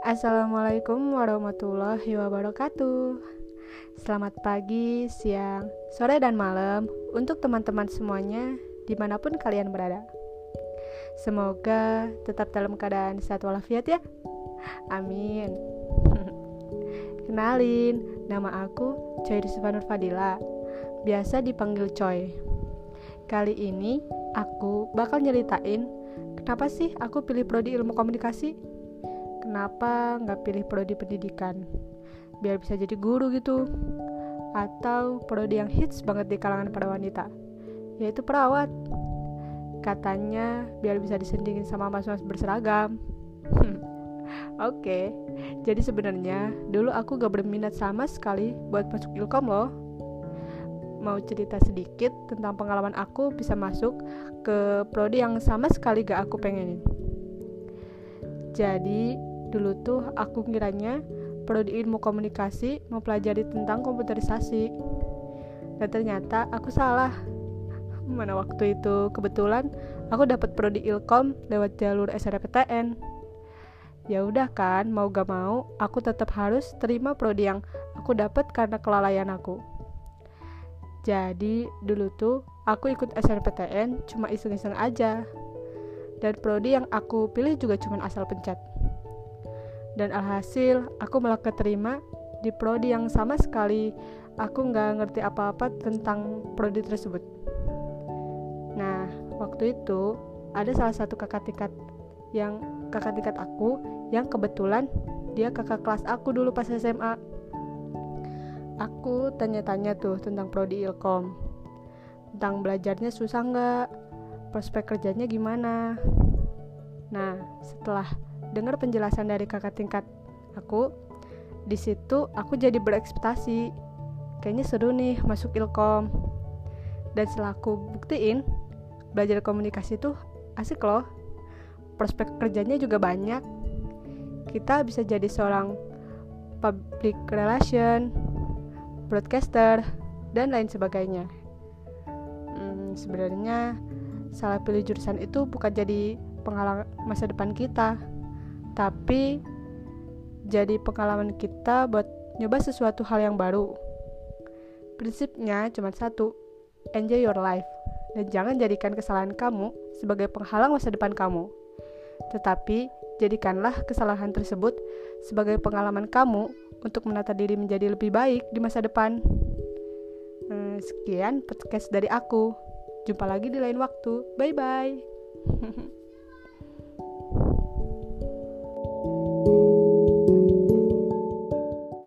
Assalamualaikum warahmatullahi wabarakatuh. Selamat pagi, siang, sore, dan malam untuk teman-teman semuanya di mana pun kalian berada. Semoga tetap dalam keadaan sehat walafiat ya. Amin. Kenalin, nama aku Coy Rizvanur Fadila. Biasa dipanggil Coy. Kali ini aku bakal nyeritain kenapa sih aku pilih prodi ilmu komunikasi kenapa nggak pilih prodi pendidikan? Biar bisa jadi guru gitu. Atau prodi yang hits banget di kalangan para wanita yaitu perawat. Katanya biar bisa disendingin sama mas-mas berseragam. Oke okay. jadi sebenarnya dulu aku gak berminat sama sekali buat masuk ilkom loh. Mau cerita sedikit tentang pengalaman aku bisa masuk ke prodi yang sama sekali gak aku pengenin. Jadi Dulu tuh aku kiranya prodi ilmu komunikasi mempelajari tentang komputerisasi. Dan ternyata aku salah. Mana waktu itu kebetulan aku dapat prodi ilkom lewat jalur SNMPTN. Ya udah kan, mau gak mau, aku tetap harus terima prodi yang aku dapat karena kelalaian aku. Jadi dulu tuh aku ikut SNMPTN cuma iseng-iseng aja. Dan prodi yang aku pilih juga cuma asal pencet dan alhasil aku malah keterima di prodi yang sama sekali aku nggak ngerti apa-apa tentang prodi tersebut. Nah, waktu itu ada salah satu kakak tingkat yang kakak tingkat aku yang kebetulan dia kakak kelas aku dulu pas SMA. Aku tanya-tanya tuh tentang prodi Ilkom. Tentang belajarnya susah nggak? Prospek kerjanya gimana? Nah, setelah dengar penjelasan dari kakak tingkat aku di situ aku jadi berekspektasi kayaknya seru nih masuk ilkom. Dan setelah aku buktiin belajar komunikasi itu asik loh. Prospek kerjanya juga banyak. Kita bisa jadi seorang public relation broadcaster dan lain sebagainya. Hmm, sebenarnya salah pilih jurusan itu bukan jadi penghalang masa depan kita tapi jadi pengalaman kita buat nyoba sesuatu hal yang baru. Prinsipnya cuma satu, enjoy your life. Dan jangan jadikan kesalahan kamu sebagai penghalang masa depan kamu. Tetapi, jadikanlah kesalahan tersebut sebagai pengalaman kamu untuk menata diri menjadi lebih baik di masa depan. Hmm, sekian podcast dari aku. Jumpa lagi di lain waktu. Bye bye.